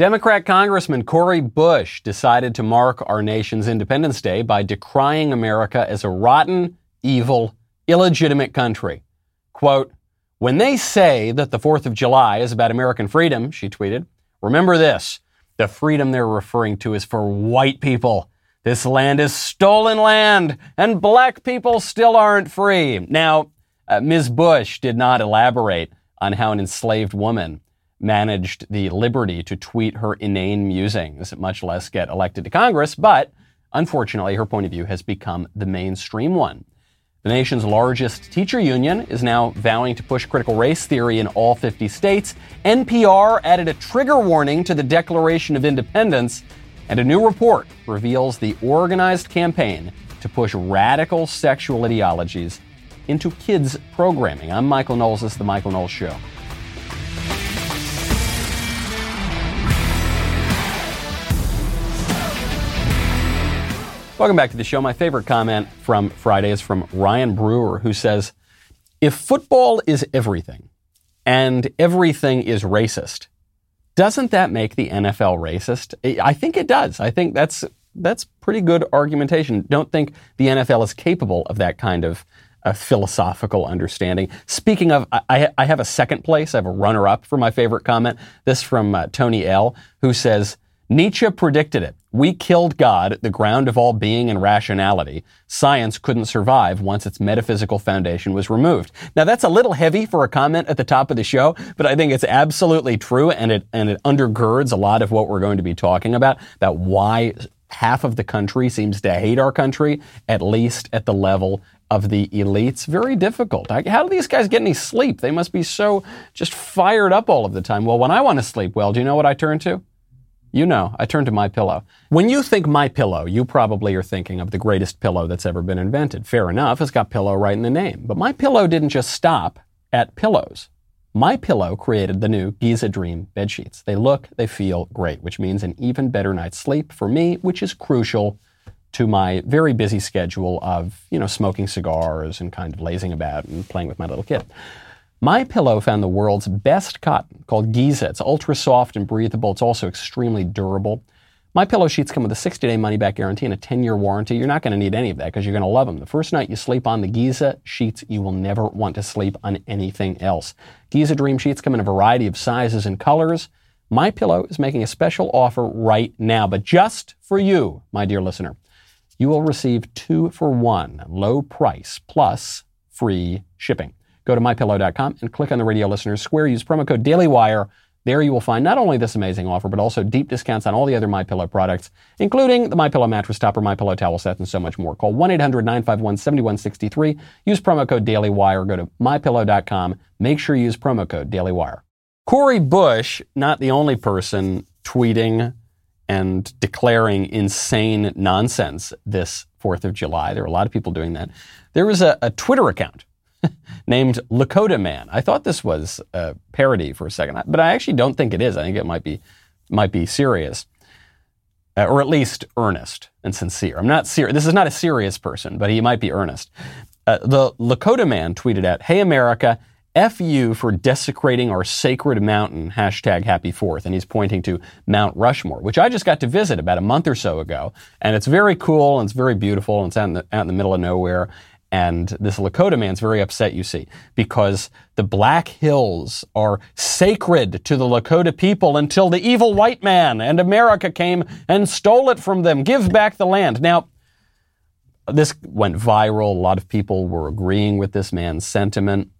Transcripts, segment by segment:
Democrat Congressman Cori Bush decided to mark our nation's Independence Day by decrying America as a rotten, evil, illegitimate country. Quote, When they say that the 4th of July is about American freedom, she tweeted, remember this the freedom they're referring to is for white people. This land is stolen land, and black people still aren't free. Now, uh, Ms. Bush did not elaborate on how an enslaved woman managed the liberty to tweet her inane musings, much less get elected to Congress, but unfortunately, her point of view has become the mainstream one. The nation's largest teacher union is now vowing to push critical race theory in all 50 states. NPR added a trigger warning to the Declaration of Independence, and a new report reveals the organized campaign to push radical sexual ideologies into kids' programming. I'm Michael Knowles. This is The Michael Knowles Show. Welcome back to the show. My favorite comment from Friday is from Ryan Brewer, who says, If football is everything and everything is racist, doesn't that make the NFL racist? I think it does. I think that's that's pretty good argumentation. Don't think the NFL is capable of that kind of uh, philosophical understanding. Speaking of, I, I, have a second place. I have a runner up for my favorite comment. This from uh, Tony L, who says, Nietzsche predicted it. We killed God, the ground of all being and rationality. Science couldn't survive once its metaphysical foundation was removed. Now that's a little heavy for a comment at the top of the show, but I think it's absolutely true and it, and it undergirds a lot of what we're going to be talking about, about why half of the country seems to hate our country, at least at the level of the elites. Very difficult. How do these guys get any sleep? They must be so just fired up all of the time. Well, when I want to sleep well, do you know what I turn to? You know, I turn to my pillow. When you think my pillow, you probably are thinking of the greatest pillow that's ever been invented. Fair enough, it's got pillow right in the name. But my pillow didn't just stop at pillows. My pillow created the new Giza Dream bed sheets. They look, they feel great, which means an even better night's sleep for me, which is crucial to my very busy schedule of, you know, smoking cigars and kind of lazing about and playing with my little kid. My Pillow found the world's best cotton called Giza. It's ultra soft and breathable. It's also extremely durable. My Pillow sheets come with a 60-day money-back guarantee and a 10-year warranty. You're not going to need any of that because you're going to love them. The first night you sleep on the Giza sheets, you will never want to sleep on anything else. Giza Dream sheets come in a variety of sizes and colors. My Pillow is making a special offer right now, but just for you, my dear listener. You will receive two for one, low price plus free shipping. Go to mypillow.com and click on the radio listeners square. Use promo code DailyWire. There you will find not only this amazing offer, but also deep discounts on all the other MyPillow products, including the MyPillow mattress topper, MyPillow towel set, and so much more. Call 1-800-951-7163. Use promo code DailyWire. Go to mypillow.com. Make sure you use promo code DailyWire. Cori Bush, not the only person tweeting and declaring insane nonsense this 4th of July. There were a lot of people doing that. There was a, a Twitter account named Lakota Man. I thought this was a parody for a second, but I actually don't think it is. I think it might be might be serious, uh, or at least earnest and sincere. I'm not serious. This is not a serious person, but he might be earnest. Uh, the Lakota Man tweeted out, "Hey America." F you for desecrating our sacred mountain, hashtag happy fourth. And he's pointing to Mount Rushmore, which I just got to visit about a month or so ago. And it's very cool and it's very beautiful and it's out in the, out in the middle of nowhere. And this Lakota man's very upset, you see, because the Black Hills are sacred to the Lakota people until the evil white man and America came and stole it from them. Give back the land. Now, this went viral. A lot of people were agreeing with this man's sentiment.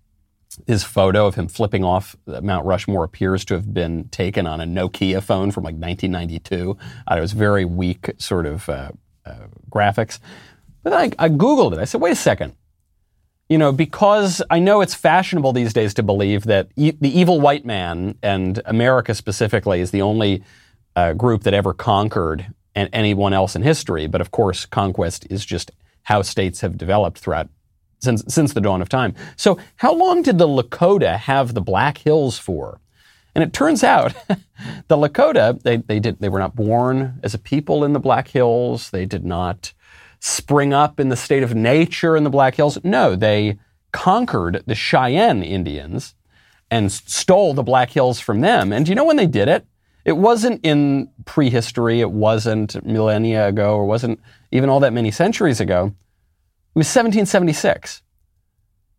His photo of him flipping off Mount Rushmore appears to have been taken on a Nokia phone from like 1992. Uh, it was very weak sort of uh, uh, graphics. But then I, I Googled it. I said, wait a second. You know, because I know it's fashionable these days to believe that e- the evil white man and America specifically is the only uh, group that ever conquered an- anyone else in history. But of course, conquest is just how states have developed throughout since since the dawn of time. So, how long did the Lakota have the Black Hills for? And it turns out the Lakota they they did they were not born as a people in the Black Hills. They did not spring up in the state of nature in the Black Hills. No, they conquered the Cheyenne Indians and stole the Black Hills from them. And do you know when they did it? It wasn't in prehistory, it wasn't millennia ago, or wasn't even all that many centuries ago. It was 1776.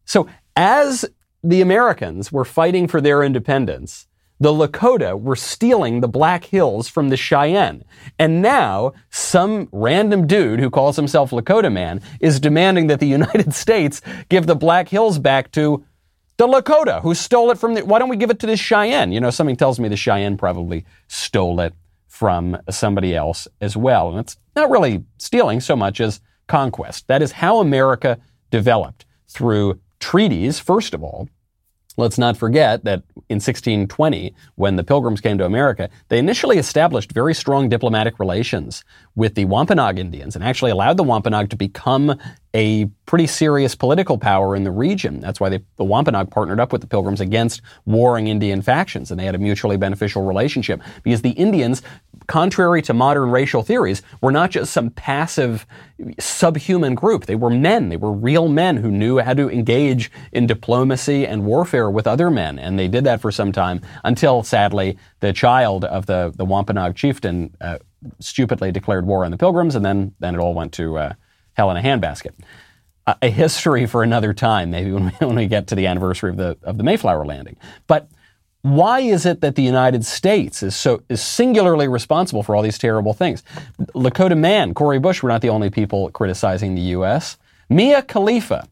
So, as the Americans were fighting for their independence, the Lakota were stealing the Black Hills from the Cheyenne. And now, some random dude who calls himself Lakota Man is demanding that the United States give the Black Hills back to the Lakota who stole it from the. Why don't we give it to the Cheyenne? You know, something tells me the Cheyenne probably stole it from somebody else as well. And it's not really stealing so much as conquest. That is how America developed through treaties, first of all, Let's not forget that in 1620, when the Pilgrims came to America, they initially established very strong diplomatic relations with the Wampanoag Indians and actually allowed the Wampanoag to become a pretty serious political power in the region. That's why they, the Wampanoag partnered up with the Pilgrims against warring Indian factions, and they had a mutually beneficial relationship because the Indians, contrary to modern racial theories, were not just some passive subhuman group. They were men. They were real men who knew how to engage in diplomacy and warfare with other men, and they did that for some time until, sadly, the child of the, the Wampanoag chieftain uh, stupidly declared war on the Pilgrims, and then, then it all went to uh, hell in a handbasket. A history for another time, maybe when we, when we get to the anniversary of the, of the Mayflower landing. But why is it that the United States is so is singularly responsible for all these terrible things? Lakota Man, Cori Bush were not the only people criticizing the U.S. Mia Khalifa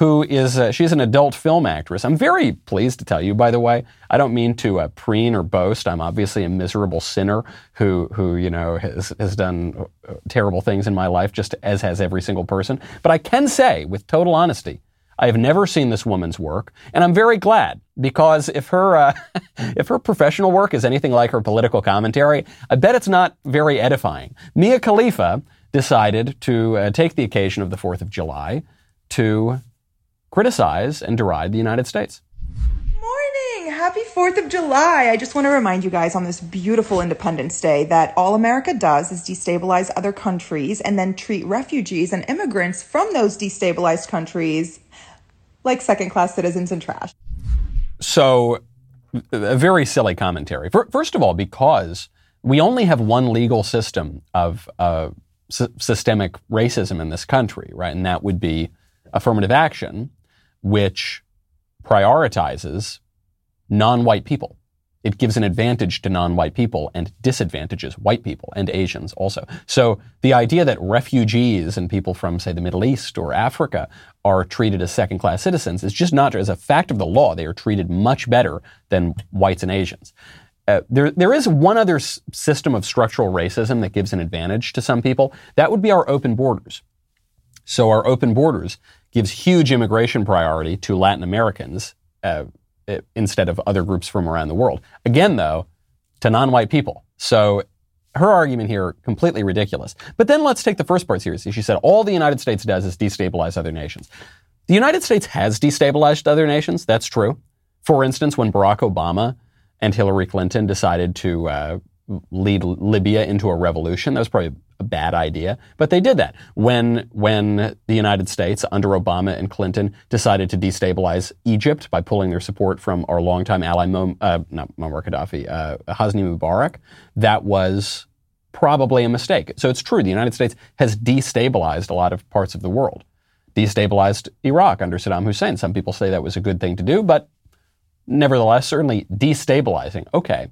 who is she's an adult film actress. I'm very pleased to tell you, by the way. I don't mean to uh, preen or boast. I'm obviously a miserable sinner who who you know has has done uh, terrible things in my life, just as has every single person. But I can say with total honesty. I have never seen this woman's work, and I'm very glad because if her uh, if her professional work is anything like her political commentary, I bet it's not very edifying. Mia Khalifa decided to uh, take the occasion of the Fourth of July to criticize and deride the United States. Morning! Happy 4th of July! I just want to remind you guys on this beautiful Independence Day that all America does is destabilize other countries and then treat refugees and immigrants from those destabilized countries like second class citizens and trash. So, a very silly commentary. First of all, because we only have one legal system of uh, systemic racism in this country, right? And that would be affirmative action which prioritizes non-white people. It gives an advantage to non-white people and disadvantages white people and Asians also. So the idea that refugees and people from, say, the Middle East or Africa are treated as second-class citizens is just not, as a fact of the law, they are treated much better than whites and Asians. Uh, there, there is one other s- system of structural racism that gives an advantage to some people. That would be our open borders. So our open borders gives huge immigration priority to Latin Americans uh, instead of other groups from around the world. Again, though, to non-white people. So her argument here completely ridiculous. But then let's take the first part seriously. She said all the United States does is destabilize other nations. The United States has destabilized other nations. That's true. For instance, when Barack Obama and Hillary Clinton decided to uh, lead Libya into a revolution, that was probably a bad idea, but they did that when when the United States under Obama and Clinton decided to destabilize Egypt by pulling their support from our longtime ally, Mo, uh, not Muammar Gaddafi, uh, Hosni Mubarak. That was probably a mistake. So it's true the United States has destabilized a lot of parts of the world, destabilized Iraq under Saddam Hussein. Some people say that was a good thing to do, but nevertheless, certainly destabilizing. Okay.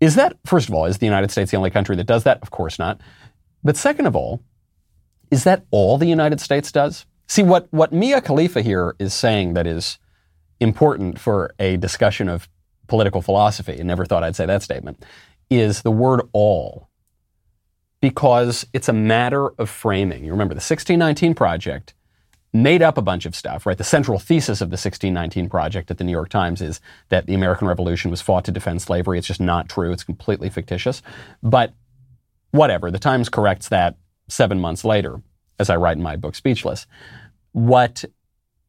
Is that, first of all, is the United States the only country that does that? Of course not. But second of all, is that all the United States does? See, what, what Mia Khalifa here is saying that is important for a discussion of political philosophy, and never thought I'd say that statement, is the word all. Because it's a matter of framing. You remember the 1619 Project made up a bunch of stuff, right? The central thesis of the 1619 Project at the New York Times is that the American Revolution was fought to defend slavery. It's just not true. It's completely fictitious. But whatever, the Times corrects that seven months later, as I write in my book, Speechless. What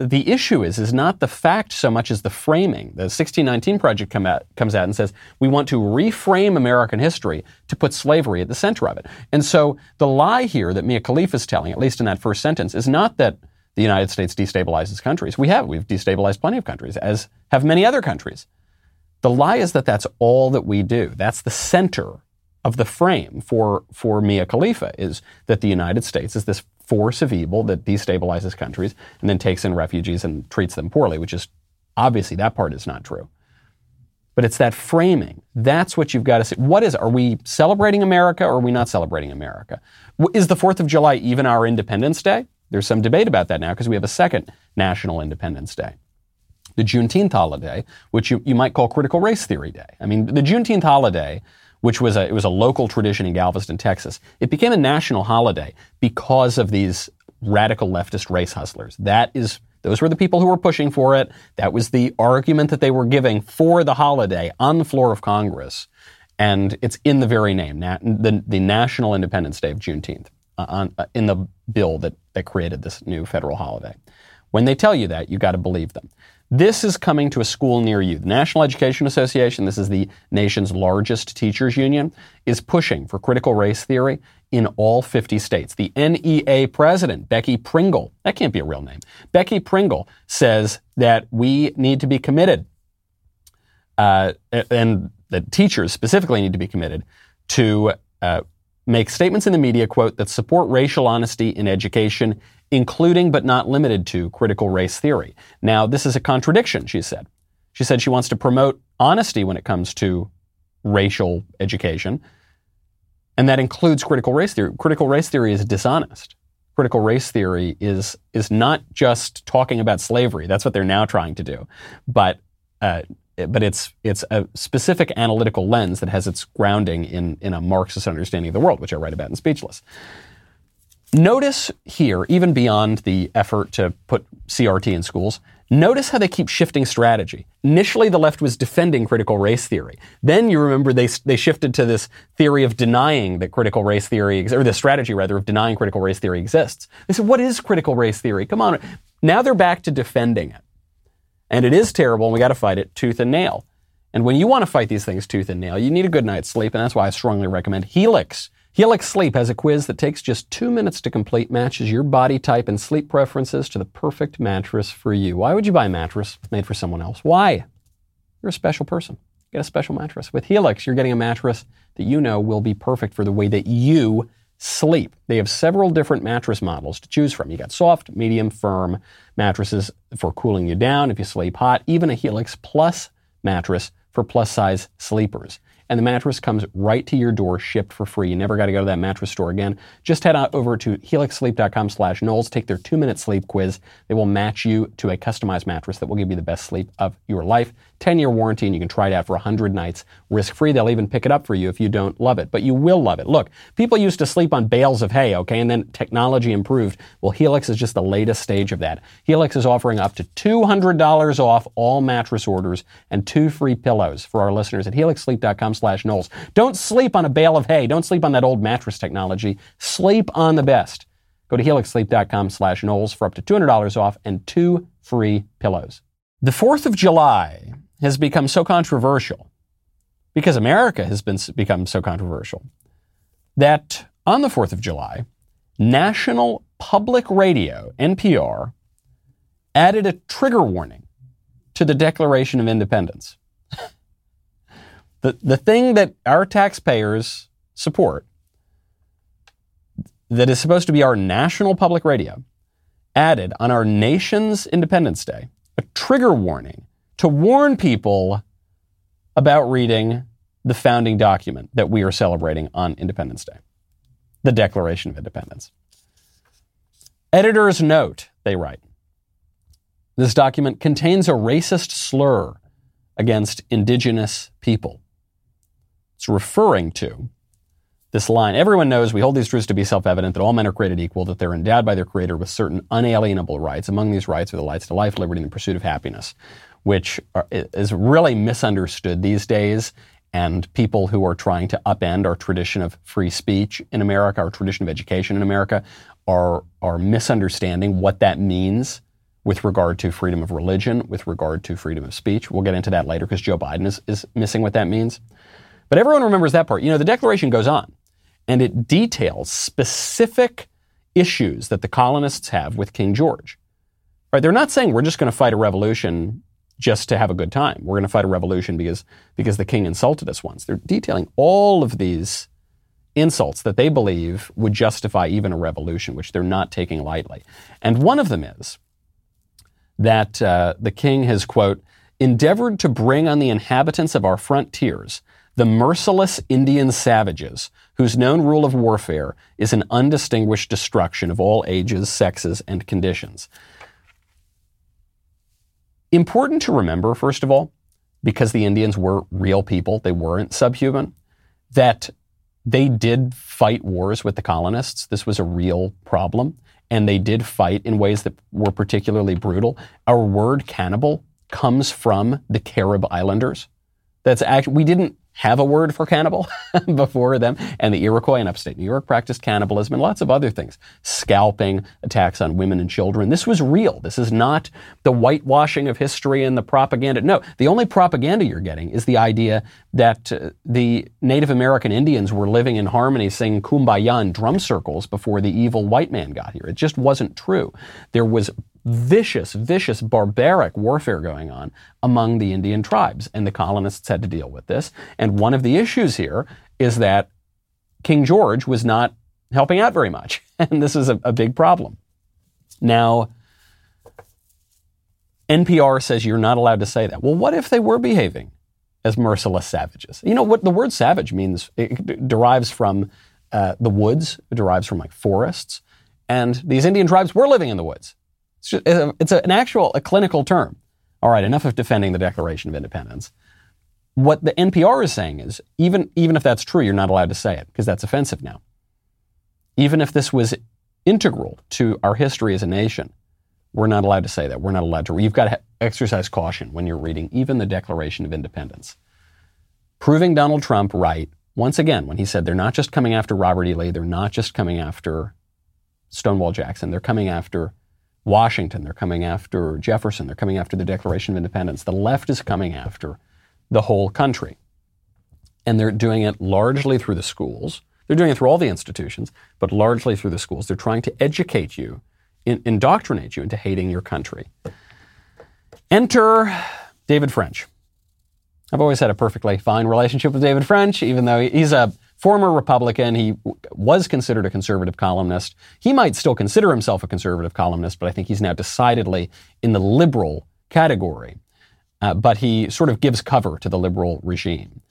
the issue is, is not the fact so much as the framing. The 1619 Project come out, comes out and says, we want to reframe American history to put slavery at the center of it. And so the lie here that Mia Khalifa is telling, at least in that first sentence, is not that the United States destabilizes countries. We have. We've destabilized plenty of countries, as have many other countries. The lie is that that's all that we do. That's the center of the frame for, for Mia Khalifa is that the United States is this force of evil that destabilizes countries and then takes in refugees and treats them poorly, which is obviously that part is not true. But it's that framing. That's what you've got to say. What is, are we celebrating America or are we not celebrating America? Is the 4th of July even our Independence Day? There's some debate about that now because we have a second National Independence Day. The Juneteenth holiday, which you, you might call critical race theory day. I mean, the Juneteenth holiday which was a, it was a local tradition in Galveston, Texas. It became a national holiday because of these radical leftist race hustlers. That is, those were the people who were pushing for it. That was the argument that they were giving for the holiday on the floor of Congress. And it's in the very name, the, the National Independence Day of Juneteenth, uh, on, uh, in the bill that, that created this new federal holiday. When they tell you that, you've got to believe them. This is coming to a school near you. The National Education Association, this is the nation's largest teachers union, is pushing for critical race theory in all 50 states. The NEA president, Becky Pringle, that can't be a real name. Becky Pringle says that we need to be committed, uh, and that teachers specifically need to be committed to uh, make statements in the media, quote, that support racial honesty in education including but not limited to critical race theory. Now, this is a contradiction, she said. She said she wants to promote honesty when it comes to racial education, and that includes critical race theory. Critical race theory is dishonest. Critical race theory is is not just talking about slavery. That's what they're now trying to do, but uh, but it's it's a specific analytical lens that has its grounding in in a Marxist understanding of the world, which I write about in Speechless. Notice here, even beyond the effort to put CRT in schools, notice how they keep shifting strategy. Initially, the left was defending critical race theory. Then you remember they, they shifted to this theory of denying that critical race theory, or the strategy rather, of denying critical race theory exists. They said, what is critical race theory? Come on. Now they're back to defending it. And it is terrible, and we got to fight it tooth and nail. And when you want to fight these things tooth and nail, you need a good night's sleep, and that's why I strongly recommend Helix. Helix Sleep has a quiz that takes just two minutes to complete, matches your body type and sleep preferences to the perfect mattress for you. Why would you buy a mattress made for someone else? Why? You're a special person. Get a special mattress. With Helix, you're getting a mattress that you know will be perfect for the way that you sleep. They have several different mattress models to choose from. You got soft, medium, firm mattresses for cooling you down if you sleep hot, even a Helix Plus mattress for plus size sleepers and the mattress comes right to your door shipped for free. You never got to go to that mattress store again. Just head out over to helixsleep.com slash Knowles. Take their two-minute sleep quiz. They will match you to a customized mattress that will give you the best sleep of your life. 10-year warranty, and you can try it out for 100 nights risk-free. They'll even pick it up for you if you don't love it, but you will love it. Look, people used to sleep on bales of hay, okay, and then technology improved. Well, Helix is just the latest stage of that. Helix is offering up to $200 off all mattress orders and two free pillows for our listeners at helixsleep.com slash Knowles. Don't sleep on a bale of hay. Don't sleep on that old mattress technology. Sleep on the best. Go to helixsleep.com slash Knowles for up to $200 off and two free pillows. The 4th of July has become so controversial because America has been, become so controversial that on the 4th of July, National Public Radio, NPR, added a trigger warning to the Declaration of Independence. the, the thing that our taxpayers support, that is supposed to be our national public radio, added on our nation's Independence Day a trigger warning to warn people about reading the founding document that we are celebrating on Independence Day, the Declaration of Independence. Editors note, they write, this document contains a racist slur against indigenous people. It's referring to this line. Everyone knows we hold these truths to be self evident that all men are created equal, that they're endowed by their Creator with certain unalienable rights. Among these rights are the rights to life, liberty, and the pursuit of happiness which are, is really misunderstood these days. And people who are trying to upend our tradition of free speech in America, our tradition of education in America, are, are misunderstanding what that means with regard to freedom of religion, with regard to freedom of speech. We'll get into that later because Joe Biden is, is missing what that means. But everyone remembers that part. You know, the Declaration goes on and it details specific issues that the colonists have with King George. Right? They're not saying we're just going to fight a revolution just to have a good time. We're going to fight a revolution because because the king insulted us once. They're detailing all of these insults that they believe would justify even a revolution, which they're not taking lightly. And one of them is that uh, the king has quote endeavored to bring on the inhabitants of our frontiers the merciless Indian savages whose known rule of warfare is an undistinguished destruction of all ages, sexes, and conditions. Important to remember, first of all, because the Indians were real people, they weren't subhuman, that they did fight wars with the colonists. This was a real problem. And they did fight in ways that were particularly brutal. Our word cannibal comes from the Carib Islanders. That's actually, we didn't have a word for cannibal before them, and the Iroquois in upstate New York practiced cannibalism and lots of other things. Scalping, attacks on women and children. This was real. This is not the whitewashing of history and the propaganda. No, the only propaganda you're getting is the idea that uh, the Native American Indians were living in harmony, singing kumbaya in drum circles before the evil white man got here. It just wasn't true. There was vicious, vicious, barbaric warfare going on among the Indian tribes, and the colonists had to deal with this. And one of the issues here is that King George was not helping out very much, and this is a, a big problem. Now, NPR says you're not allowed to say that. Well, what if they were behaving as merciless savages? You know what the word savage means? It derives from uh, the woods. It derives from like forests, and these Indian tribes were living in the woods. It's, it's an actual, a clinical term. All right, enough of defending the Declaration of Independence. What the NPR is saying is, even, even if that's true, you're not allowed to say it because that's offensive now. Even if this was integral to our history as a nation, we're not allowed to say that. We're not allowed to. You've got to exercise caution when you're reading even the Declaration of Independence. Proving Donald Trump right, once again, when he said they're not just coming after Robert E. Lee, they're not just coming after Stonewall Jackson, they're coming after Washington, they're coming after Jefferson, they're coming after the Declaration of Independence. The left is coming after the whole country. And they're doing it largely through the schools. They're doing it through all the institutions, but largely through the schools. They're trying to educate you, in, indoctrinate you into hating your country. Enter David French. I've always had a perfectly fine relationship with David French, even though he's a former Republican. He was considered a conservative columnist. He might still consider himself a conservative columnist, but I think he's now decidedly in the liberal category. Uh, but he sort of gives cover to the liberal regime.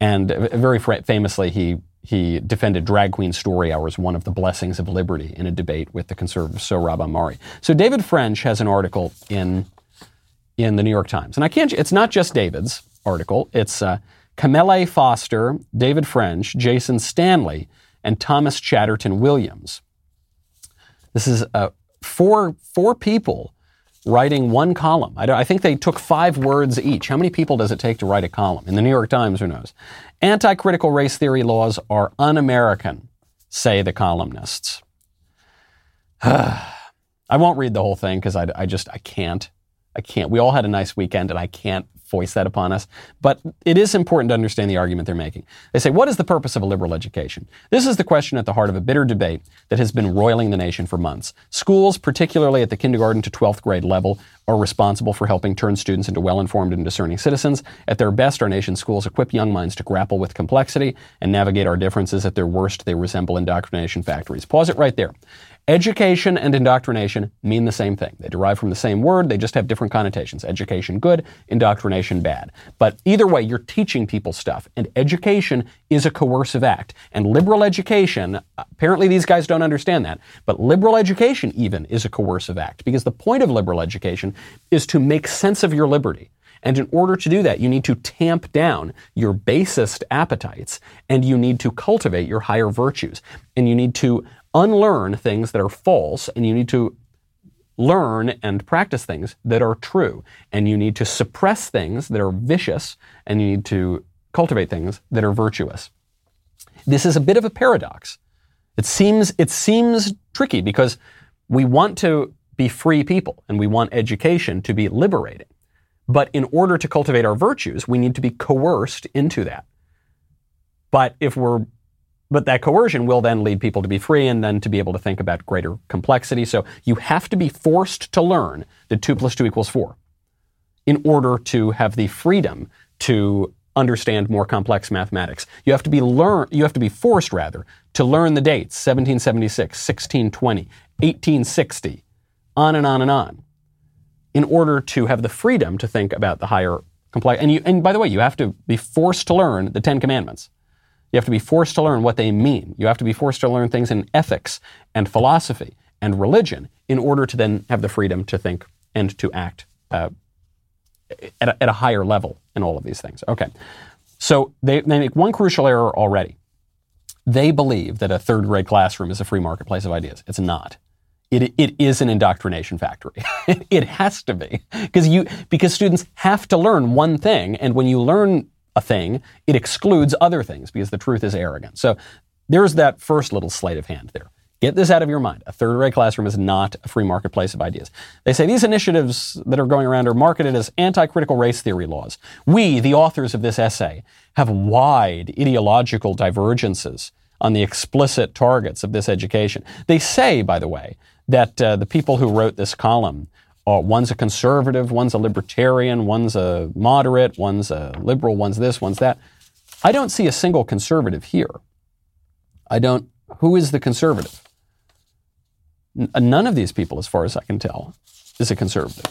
And very famously, he he defended drag queen story hours, one of the blessings of liberty, in a debate with the conservative Sohrab Ahmari. So David French has an article in in the New York Times, and I can't. It's not just David's article. It's uh, Kmele Foster, David French, Jason Stanley, and Thomas Chatterton Williams. This is uh, four, four people writing one column. I, I, think they took five words each. How many people does it take to write a column? In the New York Times, who knows? Anti critical race theory laws are un American, say the columnists. I won't read the whole thing because I, I just, I can't. I can't. We all had a nice weekend and I can't voice that upon us. But it is important to understand the argument they're making. They say, what is the purpose of a liberal education? This is the question at the heart of a bitter debate that has been roiling the nation for months. Schools, particularly at the kindergarten to 12th grade level, are responsible for helping turn students into well-informed and discerning citizens. At their best, our nation's schools equip young minds to grapple with complexity and navigate our differences. At their worst, they resemble indoctrination factories. Pause it right there. Education and indoctrination mean the same thing. They derive from the same word, they just have different connotations. Education good, indoctrination bad. But either way, you're teaching people stuff, and education is a coercive act. And liberal education, apparently these guys don't understand that, but liberal education even is a coercive act, because the point of liberal education is to make sense of your liberty. And in order to do that, you need to tamp down your basest appetites and you need to cultivate your higher virtues. And you need to unlearn things that are false and you need to learn and practice things that are true. And you need to suppress things that are vicious and you need to cultivate things that are virtuous. This is a bit of a paradox. It seems, it seems tricky because we want to be free people and we want education to be liberating. But in order to cultivate our virtues, we need to be coerced into that. But if we're but that coercion will then lead people to be free and then to be able to think about greater complexity. So you have to be forced to learn that 2 plus 2 equals 4 in order to have the freedom to understand more complex mathematics. You have to be learn you have to be forced rather to learn the dates 1776, 1620, 1860, on and on and on in order to have the freedom to think about the higher complex and you and by the way, you have to be forced to learn the 10 commandments. You have to be forced to learn what they mean. You have to be forced to learn things in ethics and philosophy and religion in order to then have the freedom to think and to act uh, at, a, at a higher level in all of these things. Okay. So they, they make one crucial error already. They believe that a third grade classroom is a free marketplace of ideas. It's not. It, it is an indoctrination factory. it has to be because you because students have to learn one thing, and when you learn a thing, it excludes other things because the truth is arrogant. So there's that first little sleight of hand there. Get this out of your mind. A third grade classroom is not a free marketplace of ideas. They say these initiatives that are going around are marketed as anti critical race theory laws. We, the authors of this essay, have wide ideological divergences on the explicit targets of this education. They say, by the way, that uh, the people who wrote this column uh, one's a conservative, one's a libertarian, one's a moderate, one's a liberal, one's this, one's that. I don't see a single conservative here. I don't. Who is the conservative? None of these people, as far as I can tell, is a conservative.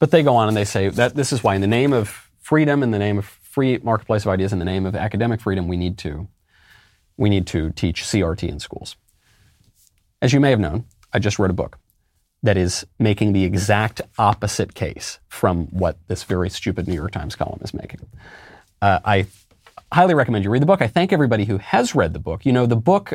But they go on and they say that this is why, in the name of freedom, in the name of free marketplace of ideas, in the name of academic freedom, we need to we need to teach CRT in schools. As you may have known, I just wrote a book that is making the exact opposite case from what this very stupid New York Times column is making. Uh, I highly recommend you read the book. I thank everybody who has read the book. You know, the book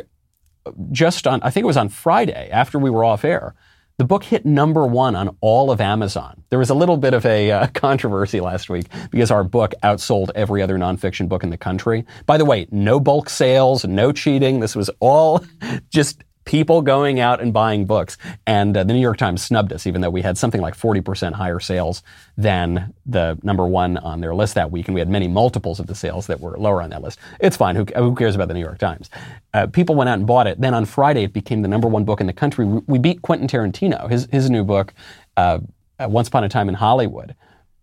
just on, I think it was on Friday after we were off air, the book hit number one on all of Amazon. There was a little bit of a uh, controversy last week because our book outsold every other nonfiction book in the country. By the way, no bulk sales, no cheating. This was all just people going out and buying books. And uh, the New York Times snubbed us, even though we had something like 40% higher sales than the number one on their list that week. And we had many multiples of the sales that were lower on that list. It's fine. Who, who cares about the New York Times? Uh, people went out and bought it. Then on Friday, it became the number one book in the country. We beat Quentin Tarantino, his, his new book, uh, Once Upon a Time in Hollywood,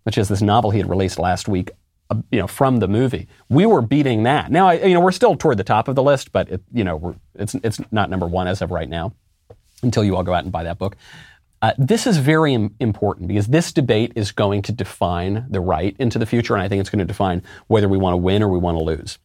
which is this novel he had released last week you know, from the movie. We were beating that. Now, you know, we're still toward the top of the list, but it, you know, it's it's not number one as of right now. Until you all go out and buy that book. Uh, this is very Im- important because this debate is going to define the right into the future, and I think it's going to define whether we want to win or we want to lose.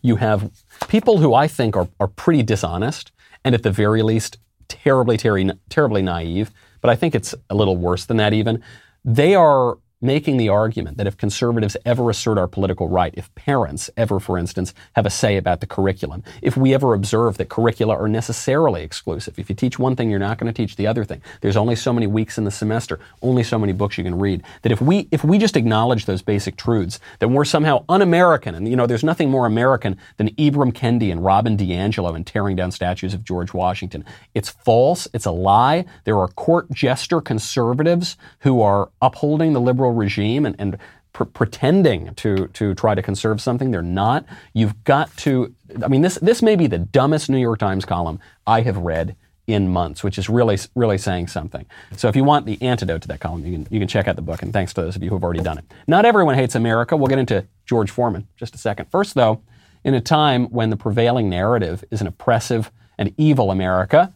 You have people who I think are, are pretty dishonest, and at the very least, terribly, terribly, terribly naive. But I think it's a little worse than that. Even they are making the argument that if conservatives ever assert our political right, if parents ever, for instance, have a say about the curriculum, if we ever observe that curricula are necessarily exclusive, if you teach one thing, you're not going to teach the other thing. There's only so many weeks in the semester, only so many books you can read. That if we if we just acknowledge those basic truths, then we're somehow un-American. And you know, there's nothing more American than Ibram Kendi and Robin DiAngelo and tearing down statues of George Washington. It's false. It's a lie. There are court jester conservatives who are upholding the liberal regime and, and pr- pretending to, to try to conserve something. They're not. You've got to, I mean, this, this may be the dumbest New York Times column I have read in months, which is really, really saying something. So if you want the antidote to that column, you can, you can check out the book. And thanks to those of you who have already done it. Not everyone hates America. We'll get into George Foreman just a second. First, though, in a time when the prevailing narrative is an oppressive and evil America,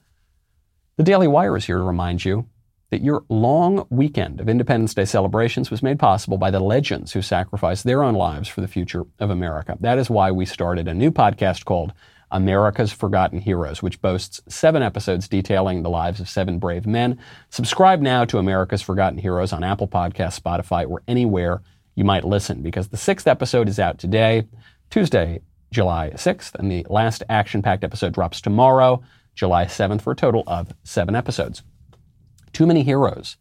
the Daily Wire is here to remind you that your long weekend of Independence Day celebrations was made possible by the legends who sacrificed their own lives for the future of America. That is why we started a new podcast called America's Forgotten Heroes, which boasts seven episodes detailing the lives of seven brave men. Subscribe now to America's Forgotten Heroes on Apple Podcasts, Spotify, or anywhere you might listen, because the sixth episode is out today, Tuesday, July 6th, and the last action packed episode drops tomorrow, July 7th, for a total of seven episodes. Too many heroes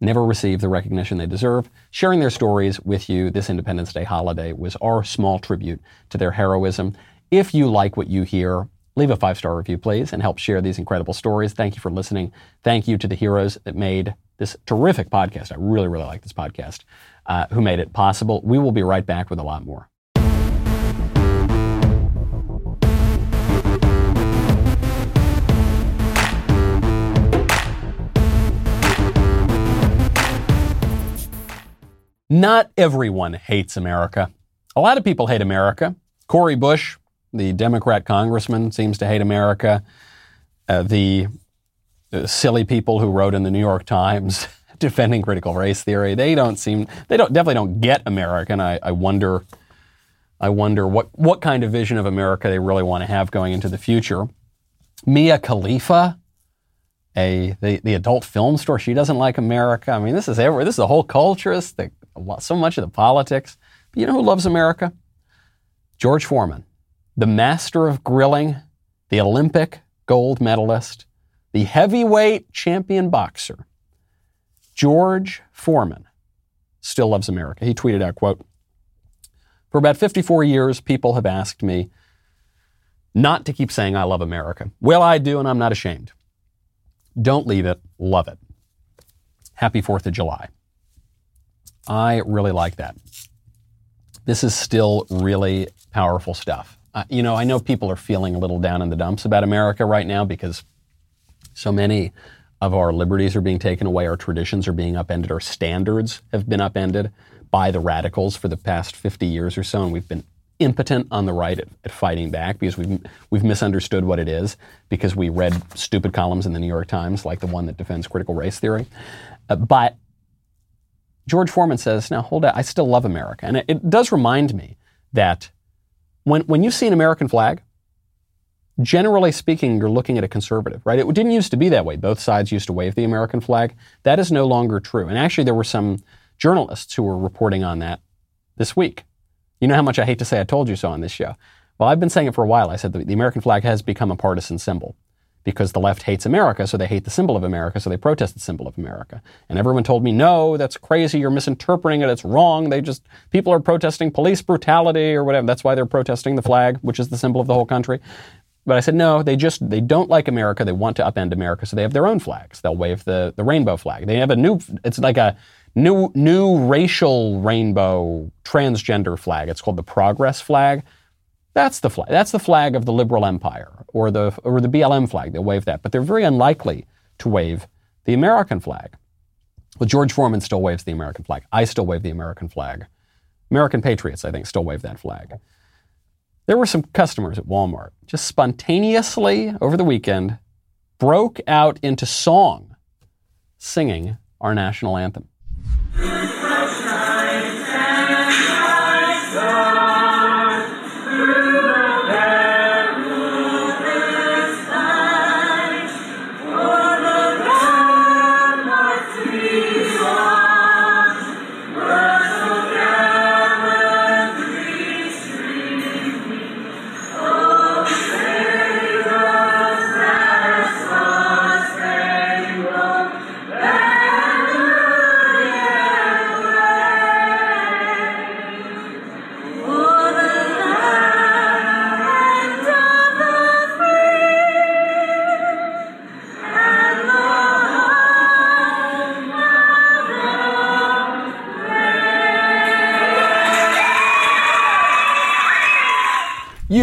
never receive the recognition they deserve. Sharing their stories with you this Independence Day holiday was our small tribute to their heroism. If you like what you hear, leave a five star review, please, and help share these incredible stories. Thank you for listening. Thank you to the heroes that made this terrific podcast. I really, really like this podcast, uh, who made it possible. We will be right back with a lot more. Not everyone hates America. A lot of people hate America. Cori Bush, the Democrat congressman, seems to hate America. Uh, the uh, silly people who wrote in the New York Times defending critical race theory, they don't seem, they don't definitely don't get America. And I, I wonder, I wonder what what kind of vision of America they really want to have going into the future. Mia Khalifa, a the, the adult film store, she doesn't like America. I mean, this is everywhere. This is the whole culture. This the, so much of the politics. But you know who loves America? George Foreman, the master of grilling, the Olympic gold medalist, the heavyweight champion boxer. George Foreman still loves America. He tweeted out, quote, For about 54 years, people have asked me not to keep saying I love America. Well, I do, and I'm not ashamed. Don't leave it, love it. Happy 4th of July. I really like that. This is still really powerful stuff. Uh, you know, I know people are feeling a little down in the dumps about America right now because so many of our liberties are being taken away, our traditions are being upended, our standards have been upended by the radicals for the past 50 years or so, and we've been impotent on the right at, at, fighting back because we've we've misunderstood what it is because we read stupid columns in the New York Times like the one that defends critical race theory. Uh, but George Foreman says, "Now hold on, I still love America," and it, it does remind me that when when you see an American flag, generally speaking, you're looking at a conservative, right? It didn't used to be that way. Both sides used to wave the American flag. That is no longer true. And actually, there were some journalists who were reporting on that this week you know how much I hate to say I told you so on this show. Well, I've been saying it for a while. I said the American flag has become a partisan symbol because the left hates America, so they hate the symbol of America, so they protest the symbol of America. And everyone told me, no, that's crazy. You're misinterpreting it. It's wrong. They just, people are protesting police brutality or whatever. That's why they're protesting the flag, which is the symbol of the whole country. But I said, no, they just, they don't like America. They want to upend America, so they have their own flags. They'll wave the, the rainbow flag. They have a new, it's like a, new new racial rainbow transgender flag. It's called the Progress flag. That's the flag. That's the flag of the liberal empire, or the or the BLM flag. They wave that, but they're very unlikely to wave the American flag. Well, George Foreman still waves the American flag. I still wave the American flag. American patriots, I think, still wave that flag. There were some customers at Walmart just spontaneously over the weekend broke out into song, singing our national anthem.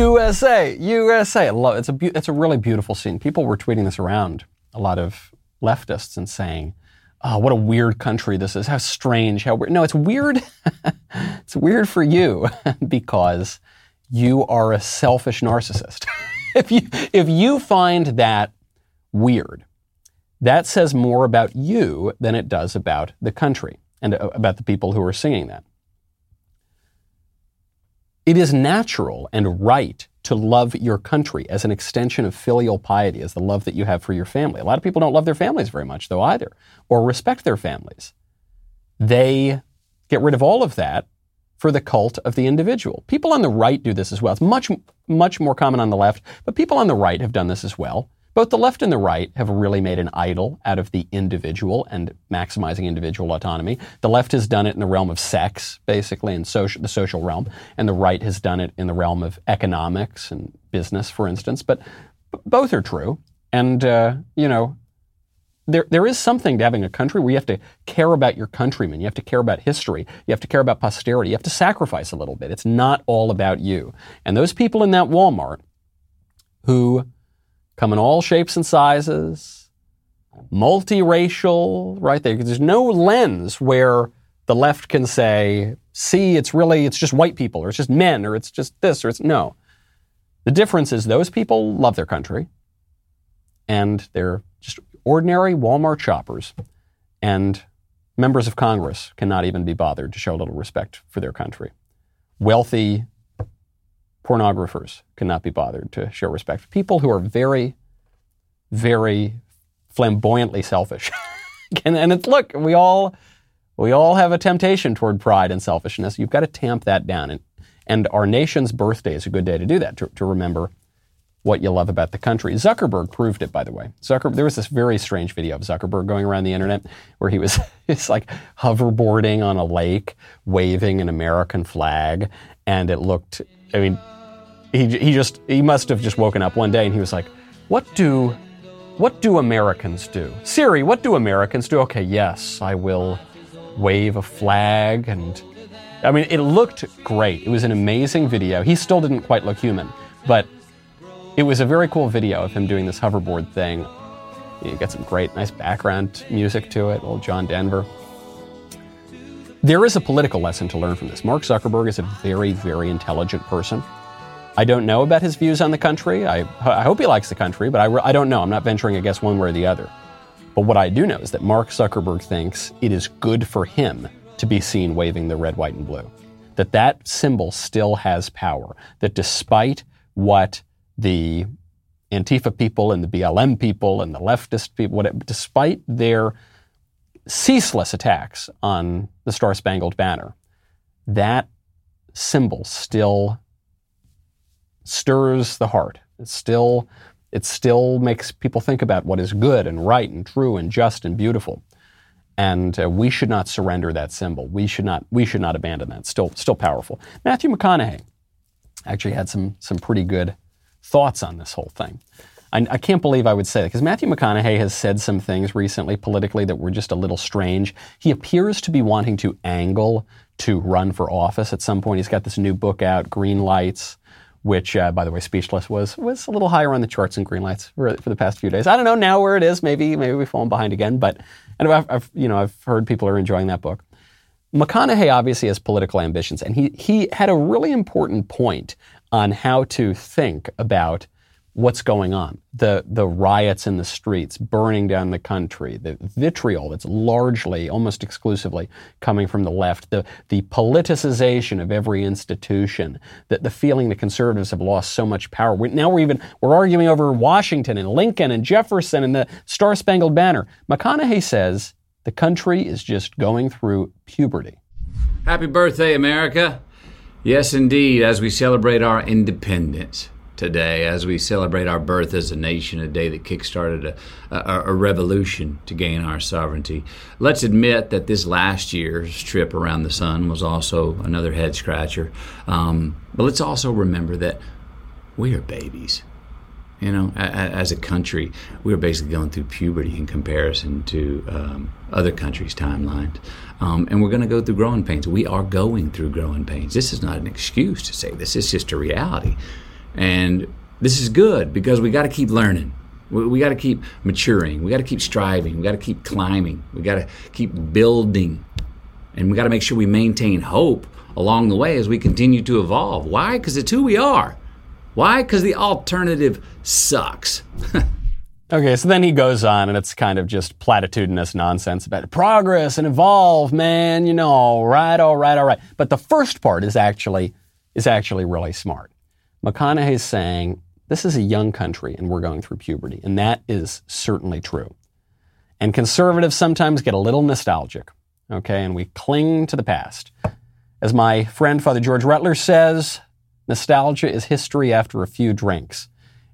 USA, USA. Love it's a it's a really beautiful scene. People were tweeting this around. A lot of leftists and saying, "Oh, what a weird country this is. How strange. How weird." No, it's weird. it's weird for you because you are a selfish narcissist. if you if you find that weird, that says more about you than it does about the country and uh, about the people who are singing that. It is natural and right to love your country as an extension of filial piety, as the love that you have for your family. A lot of people don't love their families very much, though, either, or respect their families. They get rid of all of that for the cult of the individual. People on the right do this as well. It's much, much more common on the left, but people on the right have done this as well. Both the left and the right have really made an idol out of the individual and maximizing individual autonomy. The left has done it in the realm of sex, basically, in social, the social realm, and the right has done it in the realm of economics and business, for instance. But both are true. And, uh, you know, there, there is something to having a country where you have to care about your countrymen. You have to care about history. You have to care about posterity. You have to sacrifice a little bit. It's not all about you. And those people in that Walmart who come in all shapes and sizes, multiracial, right? There, there's no lens where the left can say, see, it's really, it's just white people, or it's just men, or it's just this, or it's no. The difference is those people love their country, and they're just ordinary Walmart shoppers, and members of Congress cannot even be bothered to show a little respect for their country. Wealthy pornographers cannot be bothered to show respect. People who are very, very flamboyantly selfish. and, and it's look, we all we all have a temptation toward pride and selfishness. You've got to tamp that down. And, and our nation's birthday is a good day to do that, to, to remember what you love about the country. Zuckerberg proved it, by the way. Zucker, there was this very strange video of Zuckerberg going around the internet where he was it's like hoverboarding on a lake, waving an American flag, and it looked. I mean, he he just he must have just woken up one day and he was like, "What do, what do Americans do? Siri, what do Americans do? Okay, yes, I will wave a flag and." I mean, it looked great. It was an amazing video. He still didn't quite look human, but it was a very cool video of him doing this hoverboard thing. You get some great, nice background music to it, old John Denver. There is a political lesson to learn from this. Mark Zuckerberg is a very, very intelligent person. I don't know about his views on the country. I, I hope he likes the country, but I, I don't know. I'm not venturing a guess one way or the other. But what I do know is that Mark Zuckerberg thinks it is good for him to be seen waving the red, white, and blue. That that symbol still has power. That despite what the Antifa people and the BLM people and the leftist people, whatever, despite their ceaseless attacks on the Star Spangled Banner, that symbol still stirs the heart. It still, it still makes people think about what is good and right and true and just and beautiful. And uh, we should not surrender that symbol. We should not, we should not abandon that. Still, still powerful. Matthew McConaughey actually had some, some pretty good thoughts on this whole thing. I, I can't believe I would say that because Matthew McConaughey has said some things recently politically that were just a little strange. He appears to be wanting to angle to run for office at some point. He's got this new book out, Green Lights, which, uh, by the way, Speechless was was a little higher on the charts than Green Lights for, for the past few days. I don't know now where it is. Maybe maybe we've fallen behind again. But and I've, I've you know I've heard people are enjoying that book. McConaughey obviously has political ambitions, and he he had a really important point on how to think about what's going on. The, the riots in the streets, burning down the country, the vitriol that's largely, almost exclusively coming from the left, the, the politicization of every institution, the, the feeling that conservatives have lost so much power. We, now we're even, we're arguing over Washington and Lincoln and Jefferson and the Star Spangled Banner. McConaughey says the country is just going through puberty. Happy birthday, America. Yes, indeed, as we celebrate our independence today, as we celebrate our birth as a nation, a day that kickstarted a, a, a, revolution to gain our sovereignty. Let's admit that this last year's trip around the sun was also another head scratcher. Um, but let's also remember that we are babies. You know, as a country, we are basically going through puberty in comparison to um, other countries' timelines. Um, and we're going to go through growing pains. We are going through growing pains. This is not an excuse to say this, it's just a reality. And this is good because we got to keep learning. We, we got to keep maturing. We got to keep striving. We got to keep climbing. We got to keep building. And we got to make sure we maintain hope along the way as we continue to evolve. Why? Because it's who we are. Why? Because the alternative sucks. Okay, so then he goes on, and it's kind of just platitudinous nonsense about progress and evolve, man. You know, all right, all right, all right. But the first part is actually is actually really smart. McConaughey's saying this is a young country, and we're going through puberty, and that is certainly true. And conservatives sometimes get a little nostalgic, okay, and we cling to the past. As my friend Father George Rutler says, nostalgia is history after a few drinks.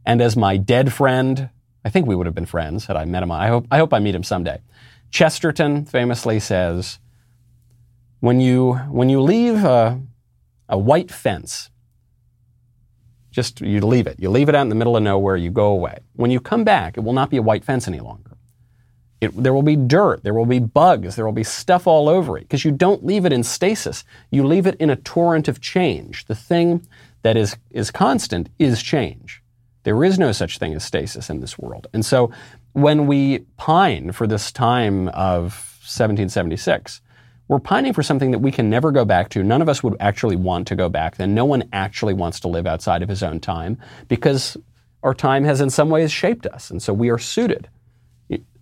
And as my dead friend I think we would have been friends had I met him. I hope, I hope I meet him someday. Chesterton famously says, when you, when you leave a, a white fence, just you leave it. You leave it out in the middle of nowhere, you go away. When you come back, it will not be a white fence any longer. It, there will be dirt, there will be bugs, there will be stuff all over it because you don't leave it in stasis. You leave it in a torrent of change. The thing that is, is constant is change. There is no such thing as stasis in this world. And so when we pine for this time of 1776, we're pining for something that we can never go back to. None of us would actually want to go back then. No one actually wants to live outside of his own time because our time has in some ways shaped us. And so we are suited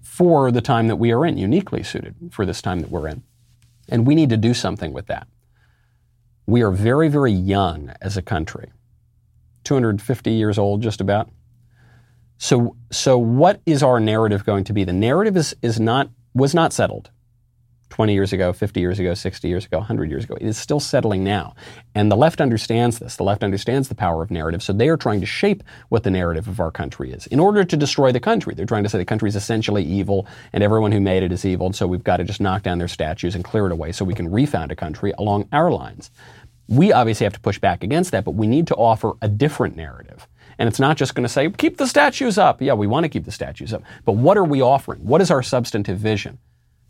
for the time that we are in, uniquely suited for this time that we're in. And we need to do something with that. We are very, very young as a country, 250 years old, just about. So, so what is our narrative going to be? The narrative is, is not, was not settled 20 years ago, 50 years ago, 60 years ago, 100 years ago. It is still settling now. And the left understands this. The left understands the power of narrative. So they are trying to shape what the narrative of our country is in order to destroy the country. They're trying to say the country is essentially evil and everyone who made it is evil. And so we've got to just knock down their statues and clear it away so we can refound a country along our lines. We obviously have to push back against that, but we need to offer a different narrative. And it's not just going to say, keep the statues up. Yeah, we want to keep the statues up. But what are we offering? What is our substantive vision?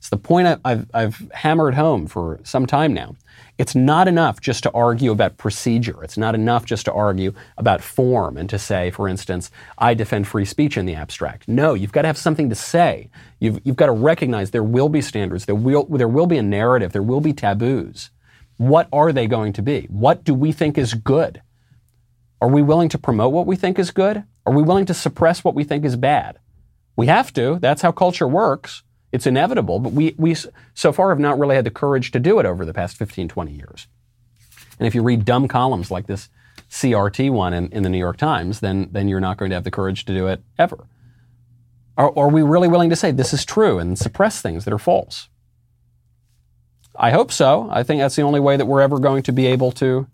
It's the point I've, I've hammered home for some time now. It's not enough just to argue about procedure. It's not enough just to argue about form and to say, for instance, I defend free speech in the abstract. No, you've got to have something to say. You've, you've got to recognize there will be standards, there will, there will be a narrative, there will be taboos. What are they going to be? What do we think is good? Are we willing to promote what we think is good? Are we willing to suppress what we think is bad? We have to. That's how culture works. It's inevitable, but we, we so far have not really had the courage to do it over the past 15, 20 years. And if you read dumb columns like this CRT one in, in the New York Times, then, then you're not going to have the courage to do it ever. Are, are we really willing to say this is true and suppress things that are false? I hope so. I think that's the only way that we're ever going to be able to,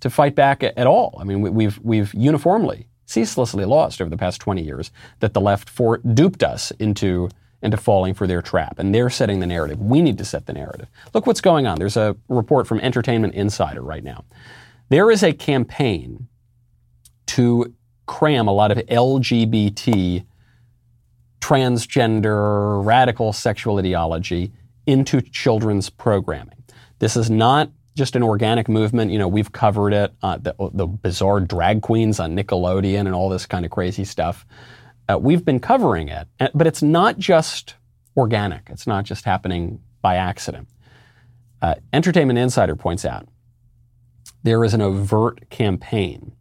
to fight back at, all. I mean, we, we've, we've uniformly, ceaselessly lost over the past 20 years that the left for, duped us into into falling for their trap. And they're setting the narrative. We need to set the narrative. Look what's going on. There's a report from Entertainment Insider right now. There is a campaign to cram a lot of LGBT, transgender, radical sexual ideology into children's programming. This is not just an organic movement. You know, we've covered it, uh, the, the bizarre drag queens on Nickelodeon and all this kind of crazy stuff. Uh, we've been covering it, but it's not just organic. It's not just happening by accident. Uh, Entertainment Insider points out there is an overt campaign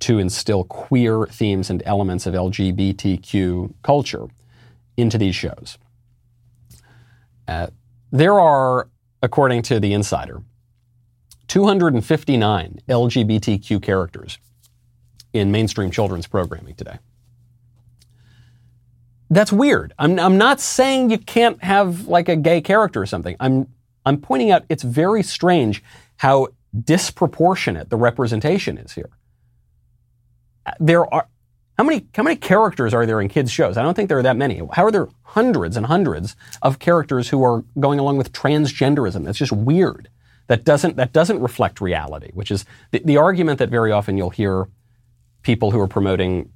to instill queer themes and elements of LGBTQ culture into these shows. Uh, there are, according to the Insider, 259 LGBTQ characters in mainstream children's programming today. That's weird. I'm, I'm not saying you can't have like a gay character or something. I'm, I'm pointing out it's very strange how disproportionate the representation is here. There are, how many, how many characters are there in kids' shows? I don't think there are that many. How are there hundreds and hundreds of characters who are going along with transgenderism? That's just weird. That doesn't, that doesn't reflect reality, which is the, the argument that very often you'll hear people who are promoting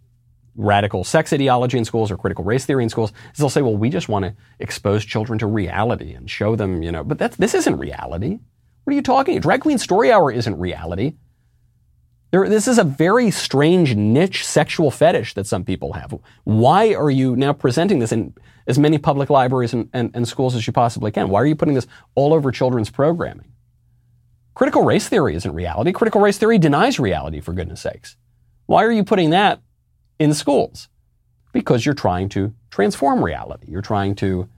radical sex ideology in schools or critical race theory in schools is they'll say, well, we just want to expose children to reality and show them, you know, but that's, this isn't reality. What are you talking? Drag Queen Story Hour isn't reality. There, this is a very strange niche sexual fetish that some people have. Why are you now presenting this in as many public libraries and, and, and schools as you possibly can? Why are you putting this all over children's programming? Critical race theory isn't reality. Critical race theory denies reality, for goodness sakes. Why are you putting that in schools because you're trying to transform reality. You're trying to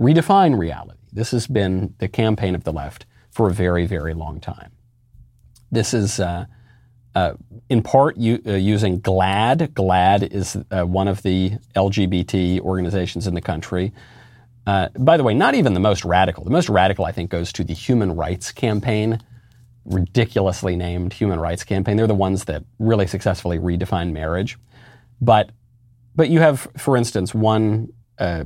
redefine reality. This has been the campaign of the left for a very, very long time. This is uh, uh, in part u- uh, using GLAAD. GLAAD is uh, one of the LGBT organizations in the country. Uh, by the way, not even the most radical. The most radical, I think, goes to the Human Rights Campaign, ridiculously named Human Rights Campaign. They're the ones that really successfully redefined marriage. But but you have, for instance, one uh,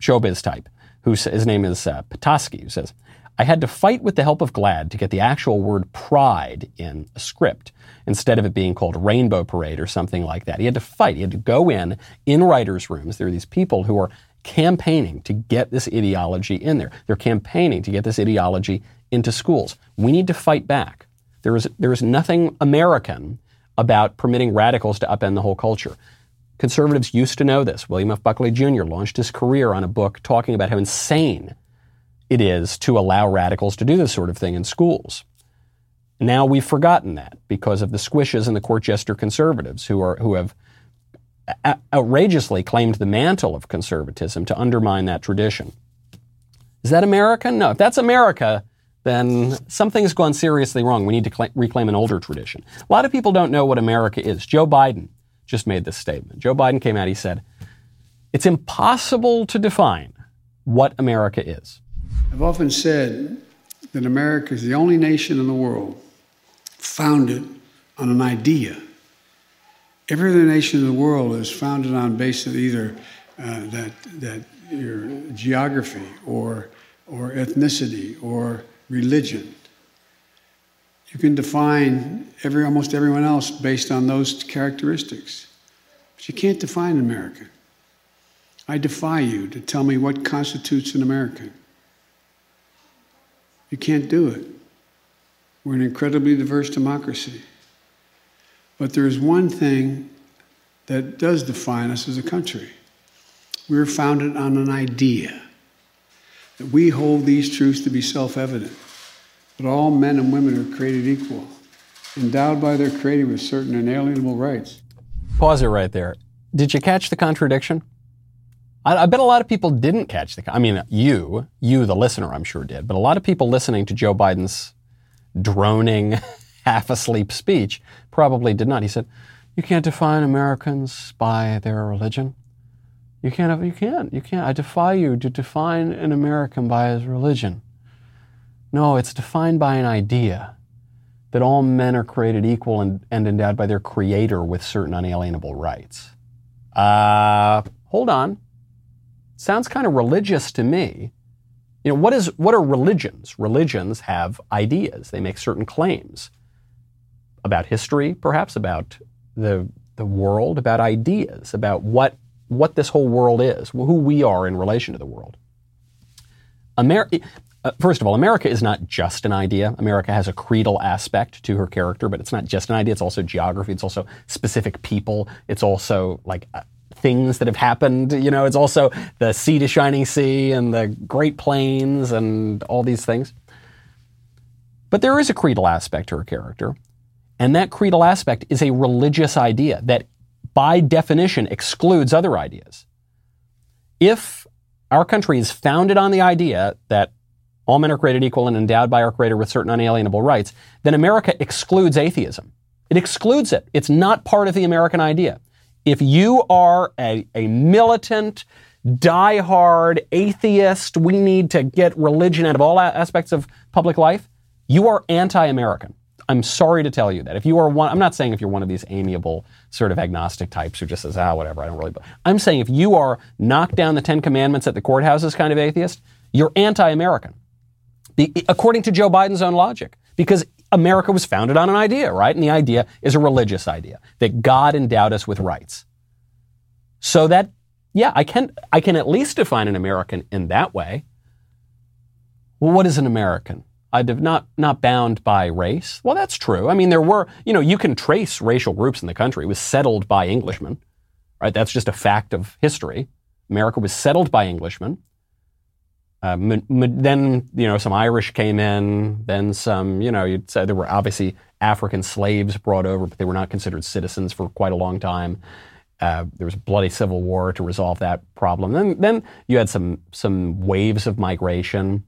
showbiz type who his name is uh, Petoskey, who says, "I had to fight with the help of GLAAD to get the actual word pride in a script instead of it being called Rainbow Parade or something like that. He had to fight. He had to go in in writers' rooms. There are these people who are campaigning to get this ideology in there. They're campaigning to get this ideology into schools. We need to fight back. There is there is nothing American about permitting radicals to upend the whole culture. Conservatives used to know this. William F. Buckley Jr. launched his career on a book talking about how insane it is to allow radicals to do this sort of thing in schools. Now we've forgotten that because of the squishes and the court jester conservatives who are who have outrageously claimed the mantle of conservatism to undermine that tradition. Is that America? No. If that's America, then something's gone seriously wrong. We need to cl- reclaim an older tradition. A lot of people don't know what America is. Joe Biden just made this statement. Joe Biden came out, he said, It's impossible to define what America is. I've often said that America is the only nation in the world founded on an idea. Every other nation in the world is founded on basis either uh, that, that your geography or, or ethnicity or religion. You can define every, almost everyone else based on those characteristics. But you can't define America. I defy you to tell me what constitutes an American. You can't do it. We're an incredibly diverse democracy. But there is one thing that does define us as a country. We're founded on an idea that we hold these truths to be self evident that all men and women are created equal, endowed by their Creator with certain inalienable rights. Pause it right there. Did you catch the contradiction? I, I, bet a lot of people didn't catch the. I mean, you, you, the listener, I'm sure did, but a lot of people listening to Joe Biden's droning, half asleep speech probably did not. He said, "You can't define Americans by their religion. You can't. You can't. You can't. I defy you to define an American by his religion." No, it's defined by an idea that all men are created equal and, and endowed by their creator with certain unalienable rights. Uh, hold on. Sounds kind of religious to me. You know, what is what are religions? Religions have ideas. They make certain claims about history, perhaps about the the world, about ideas, about what what this whole world is, who we are in relation to the world. Ameri- uh, first of all, America is not just an idea. America has a creedal aspect to her character, but it's not just an idea. It's also geography. It's also specific people. It's also like uh, things that have happened. You know, it's also the sea to shining sea and the Great Plains and all these things. But there is a creedal aspect to her character. And that creedal aspect is a religious idea that, by definition, excludes other ideas. If our country is founded on the idea that all men are created equal and endowed by our Creator with certain unalienable rights, then America excludes atheism. It excludes it. It's not part of the American idea. If you are a, a militant, die-hard atheist, we need to get religion out of all aspects of public life, you are anti-American. I'm sorry to tell you that. If you are one, I'm not saying if you're one of these amiable sort of agnostic types who just says, ah, whatever, I don't really. I'm saying if you are knock down the Ten Commandments at the courthouses kind of atheist, you're anti-American according to Joe Biden's own logic, because America was founded on an idea, right? And the idea is a religious idea that God endowed us with rights. So that, yeah, I can, I can at least define an American in that way. Well, what is an American? I'd not, not bound by race. Well, that's true. I mean, there were, you know, you can trace racial groups in the country. It was settled by Englishmen, right? That's just a fact of history. America was settled by Englishmen. Uh, m- m- then you know some Irish came in. Then some you know you'd say there were obviously African slaves brought over, but they were not considered citizens for quite a long time. Uh, there was a bloody civil war to resolve that problem. Then then you had some some waves of migration,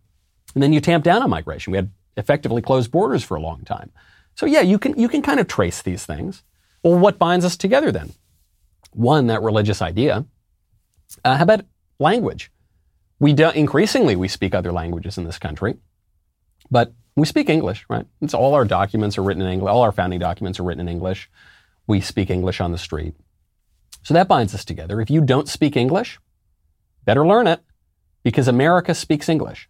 and then you tamp down on migration. We had effectively closed borders for a long time. So yeah, you can you can kind of trace these things. Well, what binds us together then? One, that religious idea. Uh, how about language? We do, increasingly we speak other languages in this country, but we speak English, right? It's all our documents are written in English. All our founding documents are written in English. We speak English on the street. So that binds us together. If you don't speak English, better learn it because America speaks English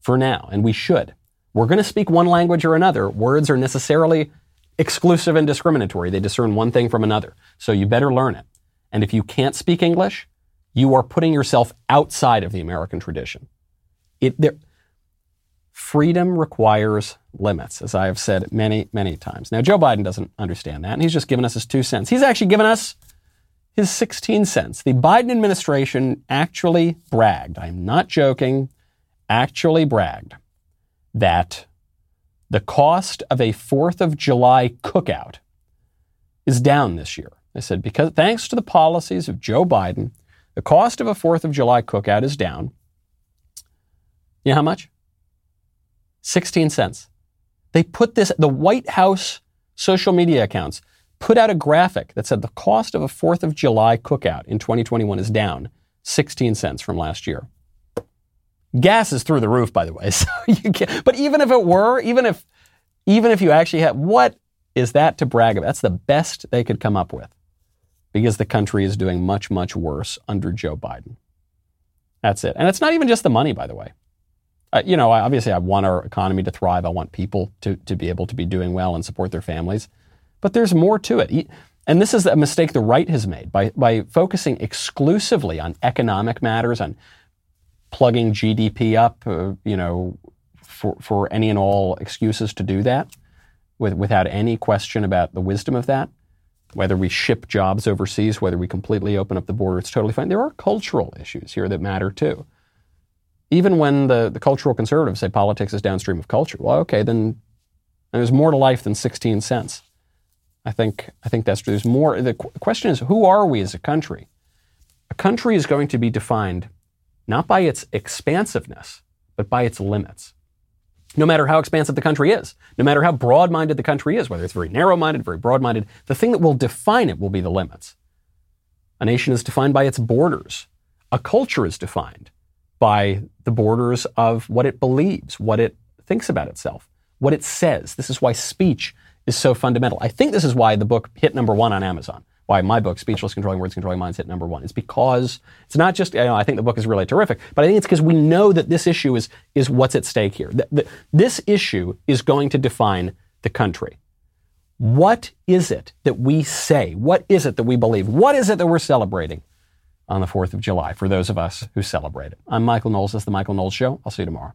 for now, and we should. We're going to speak one language or another. Words are necessarily exclusive and discriminatory. They discern one thing from another. So you better learn it. And if you can't speak English, you are putting yourself outside of the American tradition. It, there, freedom requires limits, as I have said many, many times. Now, Joe Biden doesn't understand that, and he's just given us his two cents. He's actually given us his 16 cents. The Biden administration actually bragged. I'm not joking. Actually bragged that the cost of a 4th of July cookout is down this year. They said because thanks to the policies of Joe Biden, the cost of a 4th of July cookout is down. You know how much? 16 cents. They put this, the White House social media accounts put out a graphic that said the cost of a 4th of July cookout in 2021 is down 16 cents from last year. Gas is through the roof, by the way. So you can't, but even if it were, even if, even if you actually had, what is that to brag about? That's the best they could come up with because the country is doing much, much worse under Joe Biden. That's it. And it's not even just the money, by the way. Uh, you know, obviously, I want our economy to thrive. I want people to, to be able to be doing well and support their families. But there's more to it. And this is a mistake the right has made by, by focusing exclusively on economic matters, on plugging GDP up, uh, you know, for, for any and all excuses to do that with, without any question about the wisdom of that. Whether we ship jobs overseas, whether we completely open up the border, it's totally fine. There are cultural issues here that matter too. Even when the, the cultural conservatives say politics is downstream of culture, well, okay, then there's more to life than 16 cents. I think, I think that's true. There's more. The question is, who are we as a country? A country is going to be defined not by its expansiveness, but by its limits. No matter how expansive the country is, no matter how broad minded the country is, whether it's very narrow minded, very broad minded, the thing that will define it will be the limits. A nation is defined by its borders. A culture is defined by the borders of what it believes, what it thinks about itself, what it says. This is why speech is so fundamental. I think this is why the book hit number one on Amazon. Why my book, Speechless Controlling Words, Controlling Minds, hit number one. It's because it's not just, you know, I think the book is really terrific, but I think it's because we know that this issue is, is what's at stake here. The, the, this issue is going to define the country. What is it that we say? What is it that we believe? What is it that we're celebrating on the 4th of July for those of us who celebrate it? I'm Michael Knowles. This is The Michael Knowles Show. I'll see you tomorrow.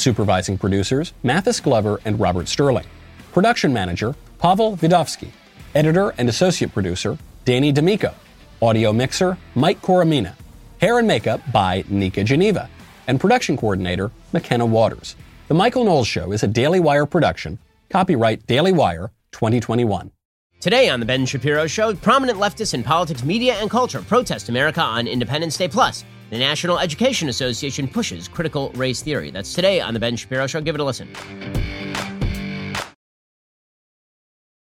Supervising producers, Mathis Glover and Robert Sterling. Production manager, Pavel Vidovsky. Editor and associate producer, Danny D'Amico. Audio mixer, Mike Coromina. Hair and makeup by Nika Geneva. And production coordinator, McKenna Waters. The Michael Knowles Show is a Daily Wire production. Copyright Daily Wire 2021. Today on The Ben Shapiro Show, prominent leftists in politics, media, and culture protest America on Independence Day Plus. The National Education Association pushes critical race theory. That's today on The Ben Shapiro Show. Give it a listen.